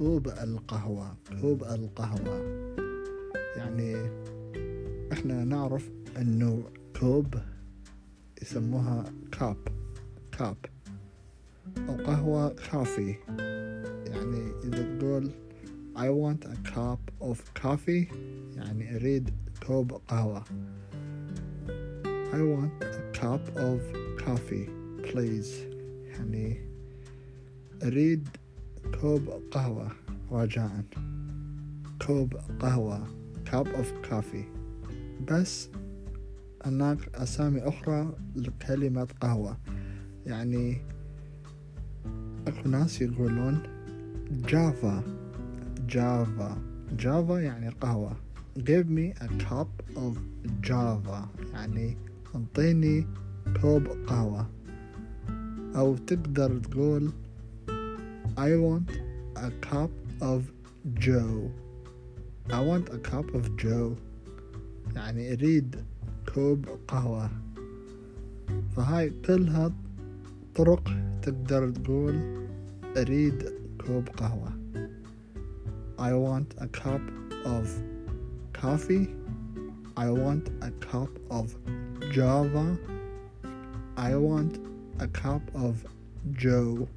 القهوة كوب القهوة. يعني إحنا نعرف إنه كوب يسموها cup cup أو قهوة coffee. يعني إذا تقول I want a cup of coffee يعني أريد كوب قهوة. I want a cup of coffee please. يعني أريد كوب قهوة رجاء كوب قهوة cup of coffee. بس هناك أسامي أخرى لكلمة قهوة. يعني أكو ناس يقولون java java java يعني قهوة. Give me a cup of java. يعني انطيني كوب قهوة. أو تقدر تقول I want a cup of Joe I want a cup of Joe يعني أريد كوب قهوة فهاي كلها طرق تقدر تقول أريد كوب قهوة I want a cup of coffee I want a cup of Java I want a cup of Joe